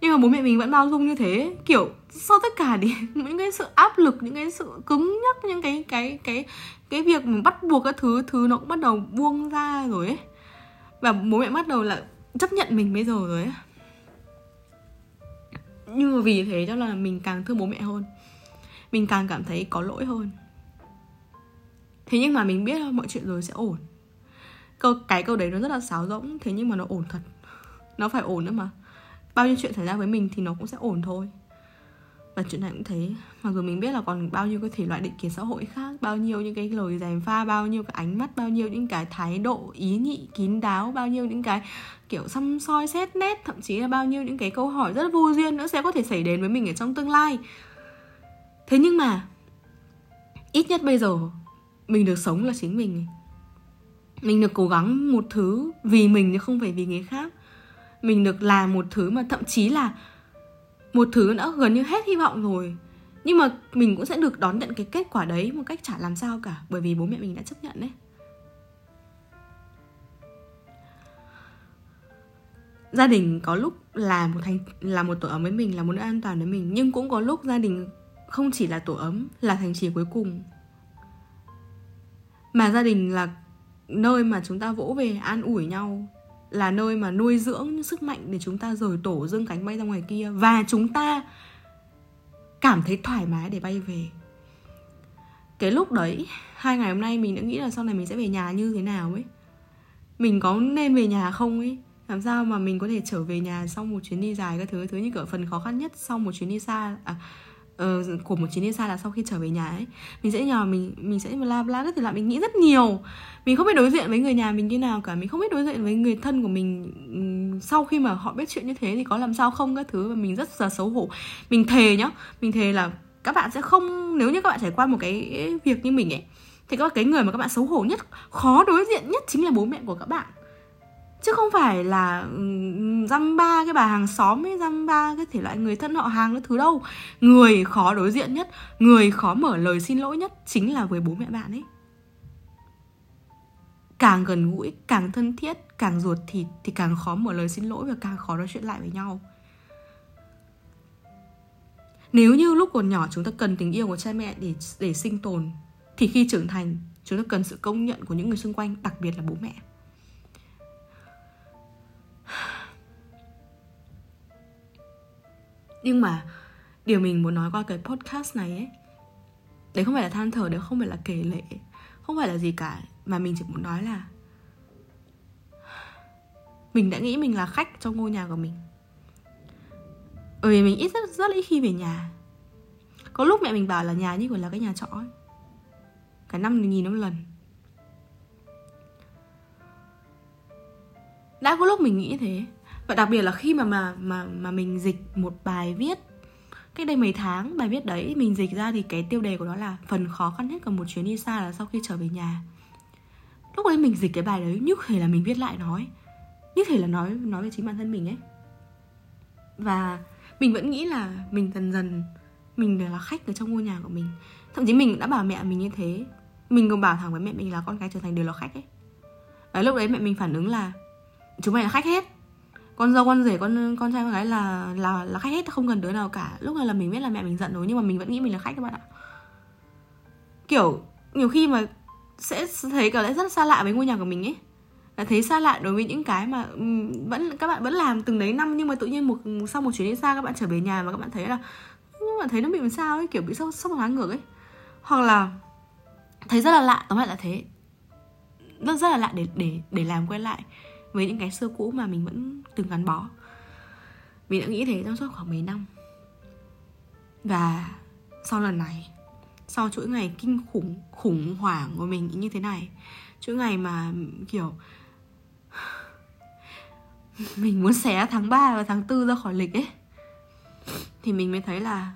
Nhưng mà bố mẹ mình vẫn bao dung như thế kiểu sau tất cả thì những cái sự áp lực những cái sự cứng nhắc những cái cái cái cái việc mà bắt buộc các thứ thứ nó cũng bắt đầu buông ra rồi ấy. Và bố mẹ bắt đầu là chấp nhận mình bây giờ rồi ấy. Nhưng mà vì thế cho là mình càng thương bố mẹ hơn mình càng cảm thấy có lỗi hơn. Thế nhưng mà mình biết mọi chuyện rồi sẽ ổn. Câu, cái câu đấy nó rất là sáo rỗng, thế nhưng mà nó ổn thật. Nó phải ổn nữa mà. Bao nhiêu chuyện xảy ra với mình thì nó cũng sẽ ổn thôi. Và chuyện này cũng thế. Mặc dù mình biết là còn bao nhiêu cái thể loại định kiến xã hội khác, bao nhiêu những cái lời gièm pha, bao nhiêu cái ánh mắt, bao nhiêu những cái thái độ, ý nhị, kín đáo, bao nhiêu những cái, kiểu, xăm soi, xét nét, thậm chí là bao nhiêu những cái câu hỏi rất vô duyên nữa sẽ có thể xảy đến với mình ở trong tương lai thế nhưng mà, ít nhất bây giờ, mình được sống là chính mình. Mình được cố gắng một thứ vì mình chứ không phải vì người khác. Mình được làm một thứ mà thậm chí là một thứ đã gần như hết hy vọng rồi. Nhưng mà mình cũng sẽ được đón nhận cái kết quả đấy một cách chả làm sao cả, bởi vì bố mẹ mình đã chấp nhận đấy. Gia đình có lúc là một thành, là một tổ ấm với mình, là một nơi an toàn với mình. Nhưng cũng có lúc gia đình không chỉ là tổ ấm là thành trì cuối cùng. Mà gia đình là nơi mà chúng ta vỗ về an ủi nhau là nơi mà nuôi dưỡng sức mạnh để chúng ta rời tổ dương cánh bay ra ngoài kia. Và chúng ta cảm thấy thoải mái để bay về. Cái lúc đấy hai ngày hôm nay mình đã nghĩ là sau này mình sẽ về nhà như thế nào ấy. Mình có nên về nhà không ấy? Làm sao mà mình có thể trở về nhà sau một chuyến đi dài các thứ thứ như kiểu phần khó khăn nhất sau một chuyến đi xa à, uh, của một chuyến đi xa là sau khi trở về nhà ấy mình sẽ nhờ mình mình sẽ la la rất là mình nghĩ rất nhiều. Mình không biết đối diện với người nhà mình như nào cả mình không biết đối diện với người thân của mình sau khi mà họ biết chuyện như thế thì có làm sao không các thứ và mình rất là xấu hổ. Mình thề nhá mình thề là các bạn sẽ không nếu như các bạn trải qua một cái việc như mình ấy thì các cái người mà các bạn xấu hổ nhất khó đối diện nhất chính là bố mẹ của các bạn chứ không phải là dăm ba, cái bà hàng xóm ấy dăm ba, cái thể loại người thân họ hàng cái thứ đâu. Người khó đối diện nhất, người khó mở lời xin lỗi nhất chính là với bố mẹ bạn ấy. Càng gần gũi, càng thân thiết, càng ruột thịt thì càng khó mở lời xin lỗi và càng khó nói chuyện lại với nhau. Nếu như lúc còn nhỏ chúng ta cần tình yêu của cha mẹ để để sinh tồn, thì khi trưởng thành, chúng ta cần sự công nhận của những người xung quanh, đặc biệt là bố mẹ. Nhưng mà điều mình muốn nói qua cái podcast này ấy đấy không phải là than thở đấy không phải là kể lệ không phải là gì cả. Mà mình chỉ muốn nói là mình đã nghĩ mình là khách trong ngôi nhà của mình. Bởi vì mình ít rất, rất ít khi về nhà. Có lúc mẹ mình bảo là nhà như kiểu là cái nhà trọ ấy. Cả năm nhìn năm lần. Đã có lúc mình nghĩ thế và đặc biệt là khi mà mà mà mà mình dịch một bài viết cách đây mấy tháng, bài viết đấy mình dịch ra thì cái tiêu đề của nó là phần khó khăn nhất của một chuyến đi xa là sau khi trở về nhà. Lúc đấy mình dịch cái bài đấy, như thể là mình viết lại nó ấy, như thể là nói nói về chính bản thân mình ấy. Và mình vẫn nghĩ là mình dần dần, mình là khách ở trong ngôi nhà của mình. Thậm chí mình đã bảo mẹ mình như thế. Mình còn bảo thẳng với mẹ mình là con cái trở thành đều là khách ấy. Và lúc đấy mẹ mình phản ứng là chúng mày là khách hết con dâu, con rể, con con trai, con gái là là là khách hết, không cần đứa nào cả. Lúc này là mình biết là mẹ mình giận rồi, nhưng mà mình vẫn nghĩ mình là khách các bạn ạ. Kiểu, nhiều khi mà sẽ thấy cảm thấy rất xa lạ với ngôi nhà của mình ấy. Là thấy xa lạ đối với những cái mà ừ, vẫn, các bạn vẫn làm từng đấy năm, nhưng mà tự nhiên một, sau một chuyến đi xa các bạn trở về nhà và các bạn thấy là, nhưng mà thấy nó bị làm sao ấy, kiểu bị sốc sốc tháng ngược ấy. Hoặc là thấy rất là lạ, tóm lại là thế. Rất rất là lạ để để để làm quen lại với những cái xưa cũ mà mình vẫn từng gắn bó. Mình đã nghĩ thế trong suốt khoảng mấy năm. Và sau lần này, sau chuỗi ngày kinh khủng khủng hoảng của mình như thế này, chuỗi ngày mà, kiểu, mình muốn xé tháng 3 và tháng 4 ra khỏi lịch ấy, thì mình mới thấy là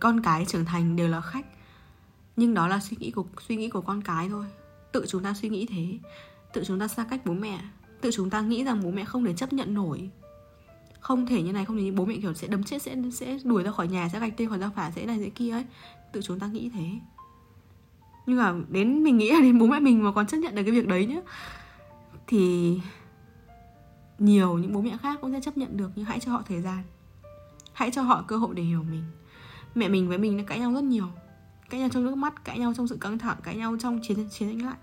con cái trưởng thành đều là khách, nhưng đó là suy nghĩ của, suy nghĩ của con cái thôi tự chúng ta suy nghĩ thế, tự chúng ta xa cách bố mẹ, tự chúng ta nghĩ rằng bố mẹ không thể chấp nhận nổi. Không thể như này, không thể như bố mẹ kiểu sẽ đấm chết, sẽ sẽ đuổi ra khỏi nhà, sẽ gạch tên khỏi ra phả, sẽ này, sẽ kia ấy. Tự chúng ta nghĩ thế. Nhưng mà đến mình nghĩ là đến bố mẹ mình mà còn chấp nhận được cái việc đấy nhá, thì nhiều những bố mẹ khác cũng sẽ chấp nhận được, nhưng hãy cho họ thời gian. Hãy cho họ cơ hội để hiểu mình. Mẹ mình với mình đã cãi nhau rất nhiều cãi nhau trong nước mắt, cãi nhau trong sự căng thẳng, cãi nhau trong chiến chiến đánh lại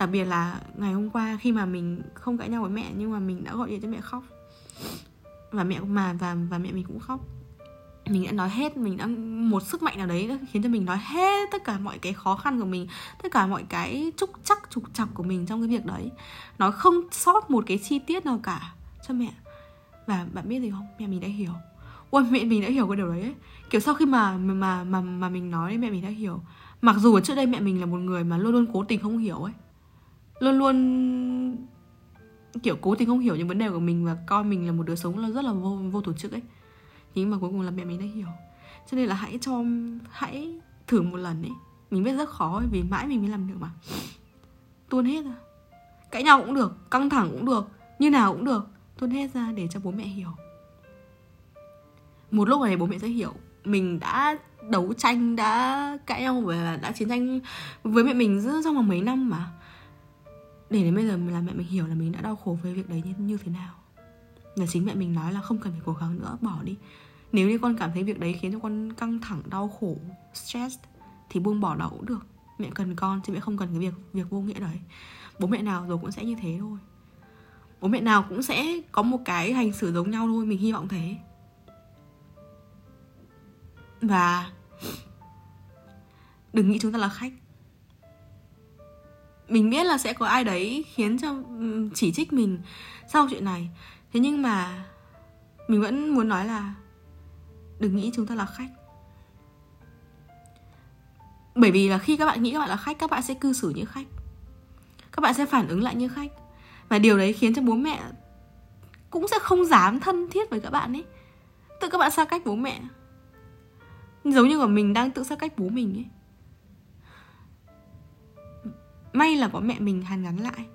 đặc biệt là ngày hôm qua khi mà mình không cãi nhau với mẹ nhưng mà mình đã gọi điện cho mẹ khóc. Và mẹ, mà, và và mẹ mình cũng khóc. Mình đã nói hết, mình đã, một sức mạnh nào đấy khiến cho mình nói hết tất cả mọi cái khó khăn của mình, tất cả mọi cái trúc chắc trục chặt của mình trong cái việc đấy. Nói không sót một cái chi tiết nào cả cho mẹ. Và bạn biết gì không? Mẹ mình đã hiểu ôi mẹ mình đã hiểu cái điều đấy ấy. kiểu sau khi mà mà mà mà mình nói mẹ mình đã hiểu. Mặc dù trước đây mẹ mình là một người mà luôn luôn cố tình không hiểu ấy. Luôn luôn kiểu cố tình không hiểu những vấn đề của mình và coi mình là một đứa sống là rất là vô vô tổ chức ấy. Nhưng mà cuối cùng là mẹ mình đã hiểu. Cho nên là hãy cho hãy thử một lần ấy. Mình biết rất khó ấy, vì mãi mình mới làm được mà. Tuôn hết ra. Cãi nhau cũng được căng thẳng cũng được như nào cũng được. Tuôn hết ra để cho bố mẹ hiểu một lúc này bố mẹ sẽ hiểu mình đã đấu tranh đã cãi nhau và đã chiến tranh với mẹ mình rất trong vòng mấy năm mà. Để đến bây giờ là mẹ mình hiểu là mình đã đau khổ với việc đấy như, như thế nào. Là chính mẹ mình nói là không cần phải cố gắng nữa bỏ đi. Nếu như con cảm thấy việc đấy khiến cho con căng thẳng đau khổ stress thì buông bỏ đó cũng được. Mẹ cần con chứ mẹ không cần cái việc việc vô nghĩa đấy. Bố mẹ nào rồi cũng sẽ như thế thôi. Bố mẹ nào cũng sẽ có một cái hành xử giống nhau thôi mình hy vọng thế và đừng nghĩ chúng ta là khách. Mình biết là sẽ có ai đấy khiến cho chỉ trích mình sau chuyện này. Thế nhưng mà mình vẫn muốn nói là đừng nghĩ chúng ta là khách. Bởi vì là khi các bạn nghĩ các bạn là khách, các bạn sẽ cư xử như khách. Các bạn sẽ phản ứng lại như khách. Và điều đấy khiến cho bố mẹ cũng sẽ không dám thân thiết với các bạn ấy. Tự các bạn xa cách bố mẹ giống như là mình đang tự xa cách bố mình ấy. May là có mẹ mình hàn gắn lại.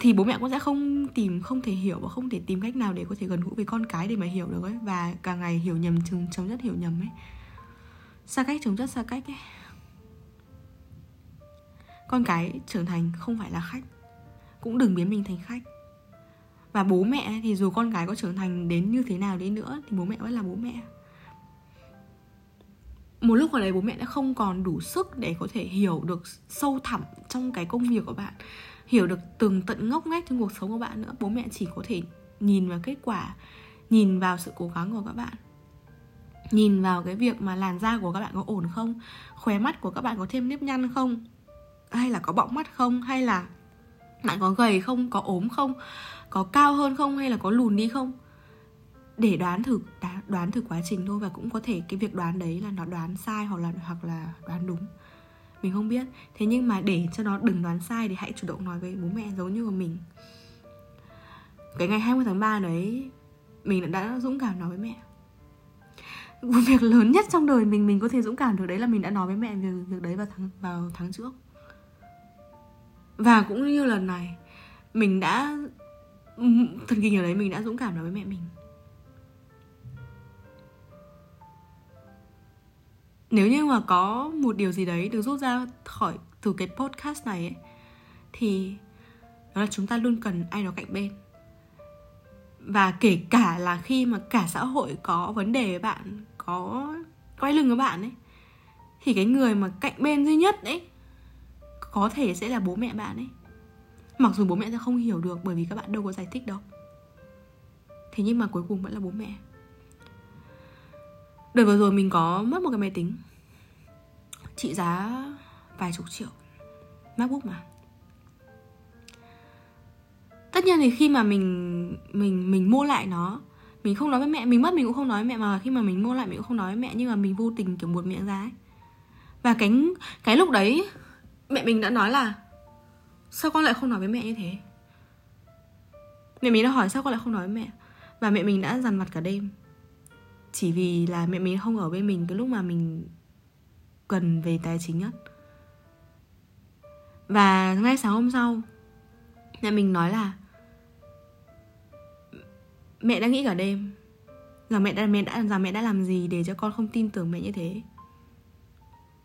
Thì bố mẹ cũng sẽ không tìm, không thể hiểu và không thể tìm cách nào để có thể gần gũi với con cái để mà hiểu được ấy. Và càng ngày hiểu nhầm, chồng chồng rất hiểu nhầm ấy. Xa cách, chồng rất xa cách ấy. Con cái trưởng thành không phải là khách. Cũng đừng biến mình thành khách và bố mẹ thì dù con gái có trưởng thành đến như thế nào đi nữa, thì bố mẹ vẫn là bố mẹ. Một lúc ở đấy bố mẹ đã không còn đủ sức để có thể hiểu được sâu thẳm trong cái công việc của bạn, hiểu được từng tận ngóc ngách trong cuộc sống của bạn nữa. Bố mẹ chỉ có thể nhìn vào kết quả, nhìn vào sự cố gắng của các bạn, nhìn vào cái việc mà làn da của các bạn có ổn không, khóe mắt của các bạn có thêm nếp nhăn không, hay là có bọng mắt không, hay là bạn có gầy không, có ốm không có cao hơn không hay là có lùn đi không? Để đoán thử đoán thử quá trình thôi và cũng có thể cái việc đoán đấy là nó đoán sai hoặc là hoặc là đoán đúng. Mình không biết. Thế nhưng mà để cho nó đừng đoán sai thì hãy chủ động nói với bố mẹ giống như của mình. Cái ngày 20 tháng 3 đấy mình đã dũng cảm nói với mẹ. Việc lớn nhất trong đời mình mình có thể dũng cảm được đấy là mình đã nói với mẹ về việc đấy vào tháng vào tháng trước. Và cũng như lần này, mình đã thần kinh ở đấy mình đã dũng cảm nói với mẹ mình. Nếu như mà có một điều gì đấy được rút ra khỏi, từ cái podcast này ấy, thì đó là chúng ta luôn cần ai đó cạnh bên. Và kể cả là khi mà cả xã hội có vấn đề với bạn, có quay lưng với bạn ấy, thì cái người mà cạnh bên duy nhất ấy, có thể sẽ là bố mẹ bạn ấy mặc dù bố mẹ sẽ không hiểu được bởi vì các bạn đâu có giải thích đâu. Thế nhưng mà cuối cùng vẫn là bố mẹ. Đợt vừa rồi mình có mất một cái máy tính. Trị giá vài chục triệu. MacBook mà. Tất nhiên thì khi mà mình mình mình mua lại nó Mình không nói với mẹ, mình mất mình cũng không nói với mẹ Mà khi mà mình mua lại mình cũng không nói với mẹ Nhưng mà mình vô tình kiểu buột miệng ra ấy. Và cái, cái lúc đấy Mẹ mình đã nói là Sao con lại không nói với mẹ như thế? Mẹ mình đã hỏi sao con lại không nói với mẹ? Và mẹ mình đã dằn mặt cả đêm. Chỉ vì là mẹ mình không ở bên mình cái lúc mà mình cần về tài chính nhất và ngay sáng hôm sau, mẹ mình nói là mẹ đã nghĩ cả đêm. Rằng mẹ đã mẹ đã rằng mẹ đã làm gì để cho con không tin tưởng mẹ như thế?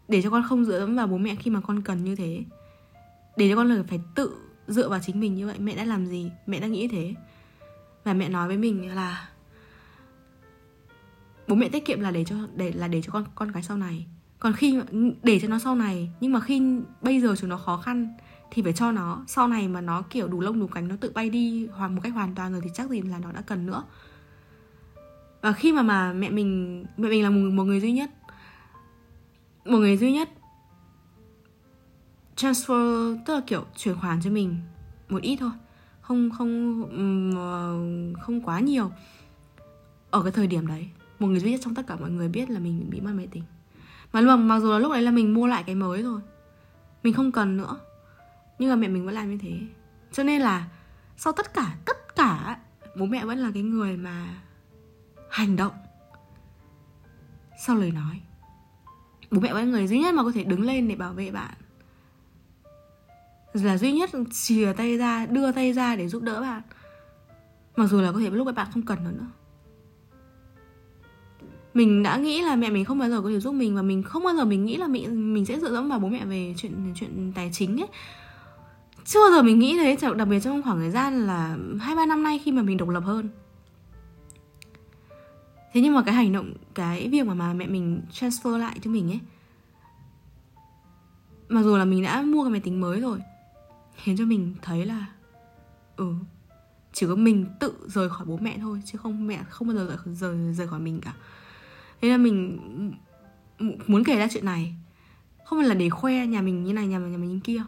Để cho con không dựa dẫm vào bố mẹ khi mà con cần như thế? Để cho con phải tự dựa vào chính mình như vậy mẹ đã làm gì mẹ đã nghĩ thế. Và mẹ nói với mình là bố mẹ tiết kiệm là để cho để là để cho con con cái sau này. Còn khi để cho nó sau này nhưng mà khi bây giờ chúng nó khó khăn thì phải cho nó sau này mà nó kiểu đủ lông đủ cánh nó tự bay đi hoàn một cách hoàn toàn rồi thì chắc gì là nó đã cần nữa. Và khi mà mà mẹ mình mẹ mình là một, một người duy nhất một người duy nhất transfer tức là kiểu chuyển khoản cho mình một ít thôi. Không không ờ, không quá nhiều. Ở cái thời điểm đấy, một người duy nhất trong tất cả mọi người biết là mình bị mất máy tính. Mà luôn mặc dù là lúc đấy là mình mua lại cái mới rồi, mình không cần nữa. Nhưng mà mẹ mình vẫn làm như thế. Cho nên là sau tất cả tất cả, bố mẹ vẫn là cái người mà hành động sau lời nói. Bố mẹ vẫn là người duy nhất mà có thể đứng lên để bảo vệ bạn là duy nhất chìa tay ra đưa tay ra để giúp đỡ bạn. Mặc dù là có thể lúc bạn không cần nữa. Mình đã nghĩ là mẹ mình không bao giờ có thể giúp mình và mình không bao giờ mình nghĩ là mình mình sẽ dựa dẫm vào bố mẹ về chuyện chuyện tài chính ấy. Chưa bao giờ mình nghĩ thế đặc biệt trong khoảng thời gian là hai ba năm nay khi mà mình độc lập hơn. Thế nhưng mà cái hành động cái việc mà, mà mẹ mình transfer lại cho mình ấy mặc dù là mình đã mua cái máy tính mới rồi khiến cho mình thấy là ừ chỉ có mình tự rời khỏi bố mẹ thôi chứ không mẹ không bao giờ rời rời, rời khỏi mình cả. Thế là mình muốn kể ra chuyện này. Không phải là để khoe nhà mình như này nhà mình nhà mình như kia.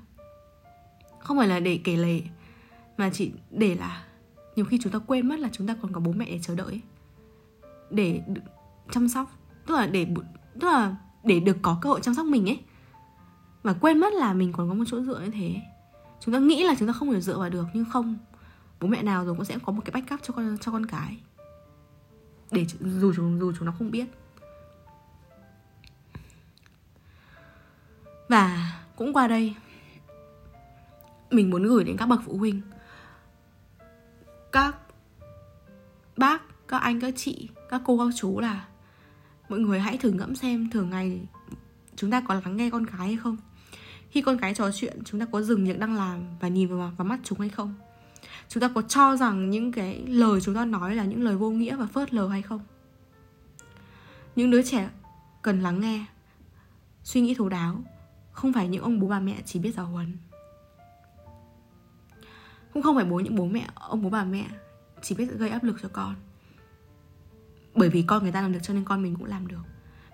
Không phải là để kể lể mà chỉ để là nhiều khi chúng ta quên mất là chúng ta còn có bố mẹ để chờ đợi để chăm sóc tức là để tức là để được có cơ hội chăm sóc mình ấy. Và quên mất là mình còn có một chỗ dựa như thế chúng ta nghĩ là chúng ta không thể dựa vào được, nhưng không. Bố mẹ nào rồi cũng sẽ có một cái backup cho con cho con cái. Để dù chúng dù chúng nó không biết. Và cũng qua đây, mình muốn gửi đến các bậc phụ huynh, các bác, các anh, các chị, các cô, các chú là mọi người hãy thử ngẫm xem thường ngày chúng ta có lắng nghe con cái hay không khi con cái trò chuyện chúng ta có dừng việc đang làm và nhìn vào, vào mắt chúng hay không? Chúng ta có cho rằng những cái lời chúng ta nói là những lời vô nghĩa và phớt lờ hay không? Những đứa trẻ cần lắng nghe suy nghĩ thấu đáo không phải những ông bố bà mẹ chỉ biết giáo huấn. Cũng không phải bố những bố mẹ ông bố bà mẹ chỉ biết gây áp lực cho con. Bởi vì con người ta làm được cho nên con mình cũng làm được.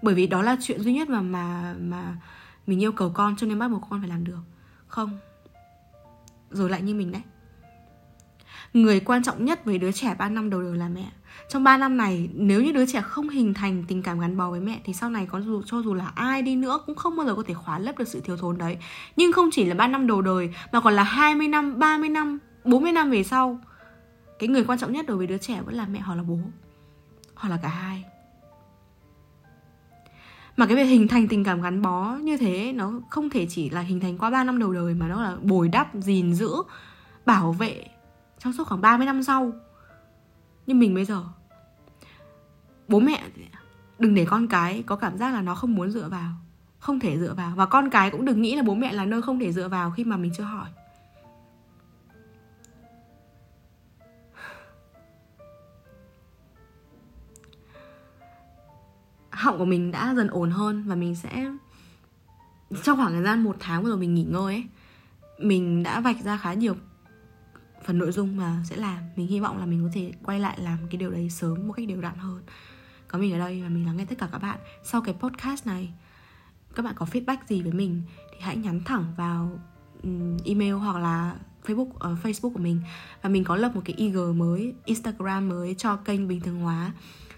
Bởi vì đó là chuyện duy nhất mà mà mà mình yêu cầu con cho nên bắt buộc con phải làm được. Không. Rồi lại như mình đấy. Người quan trọng nhất với đứa trẻ 3 năm đầu đời là mẹ. Trong 3 năm này, nếu như đứa trẻ không hình thành tình cảm gắn bó với mẹ, thì sau này có dù, cho dù là ai đi nữa cũng không bao giờ có thể khóa lấp được sự thiếu thốn đấy. Nhưng không chỉ là 3 năm đầu đời, mà còn là 20 năm 30 năm 40 năm về sau, cái người quan trọng nhất đối với đứa trẻ vẫn là mẹ hoặc là bố, hoặc là cả hai mà cái việc hình thành tình cảm gắn bó như thế nó không thể chỉ là hình thành qua 3 năm đầu đời mà nó là bồi đắp, gìn giữ, bảo vệ trong suốt khoảng 30 năm sau. Như mình bây giờ bố mẹ đừng để con cái có cảm giác là nó không muốn dựa vào, không thể dựa vào và con cái cũng đừng nghĩ là bố mẹ là nơi không thể dựa vào khi mà mình chưa hỏi. Họng của mình đã dần ổn hơn và mình sẽ trong khoảng thời gian một tháng vừa rồi mình nghỉ ngơi ấy mình đã vạch ra khá nhiều phần nội dung mà sẽ làm. Mình hy vọng là mình có thể quay lại làm cái điều đấy sớm một cách đều đặn hơn. Có mình ở đây và mình lắng nghe tất cả các bạn. Sau cái podcast này các bạn có feedback gì với mình thì hãy nhắn thẳng vào email hoặc là Facebook uh, Facebook của mình. Và mình có lập một cái IG mới, Instagram mới cho kênh bình thường hóa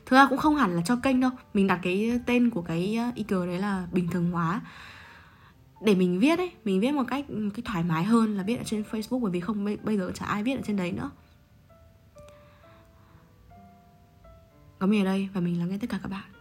thực ra cũng không hẳn là cho kênh đâu. Mình đặt cái tên của cái ờ, ý đấy là bình thường hóa. Để mình viết ấy, mình viết một cách ừ, một cách thoải mái hơn là viết ở trên facebook, bởi vì không bây giờ chả ai viết ở trên đấy nữa. Có mình ở đây và mình lắng nghe tất cả các bạn.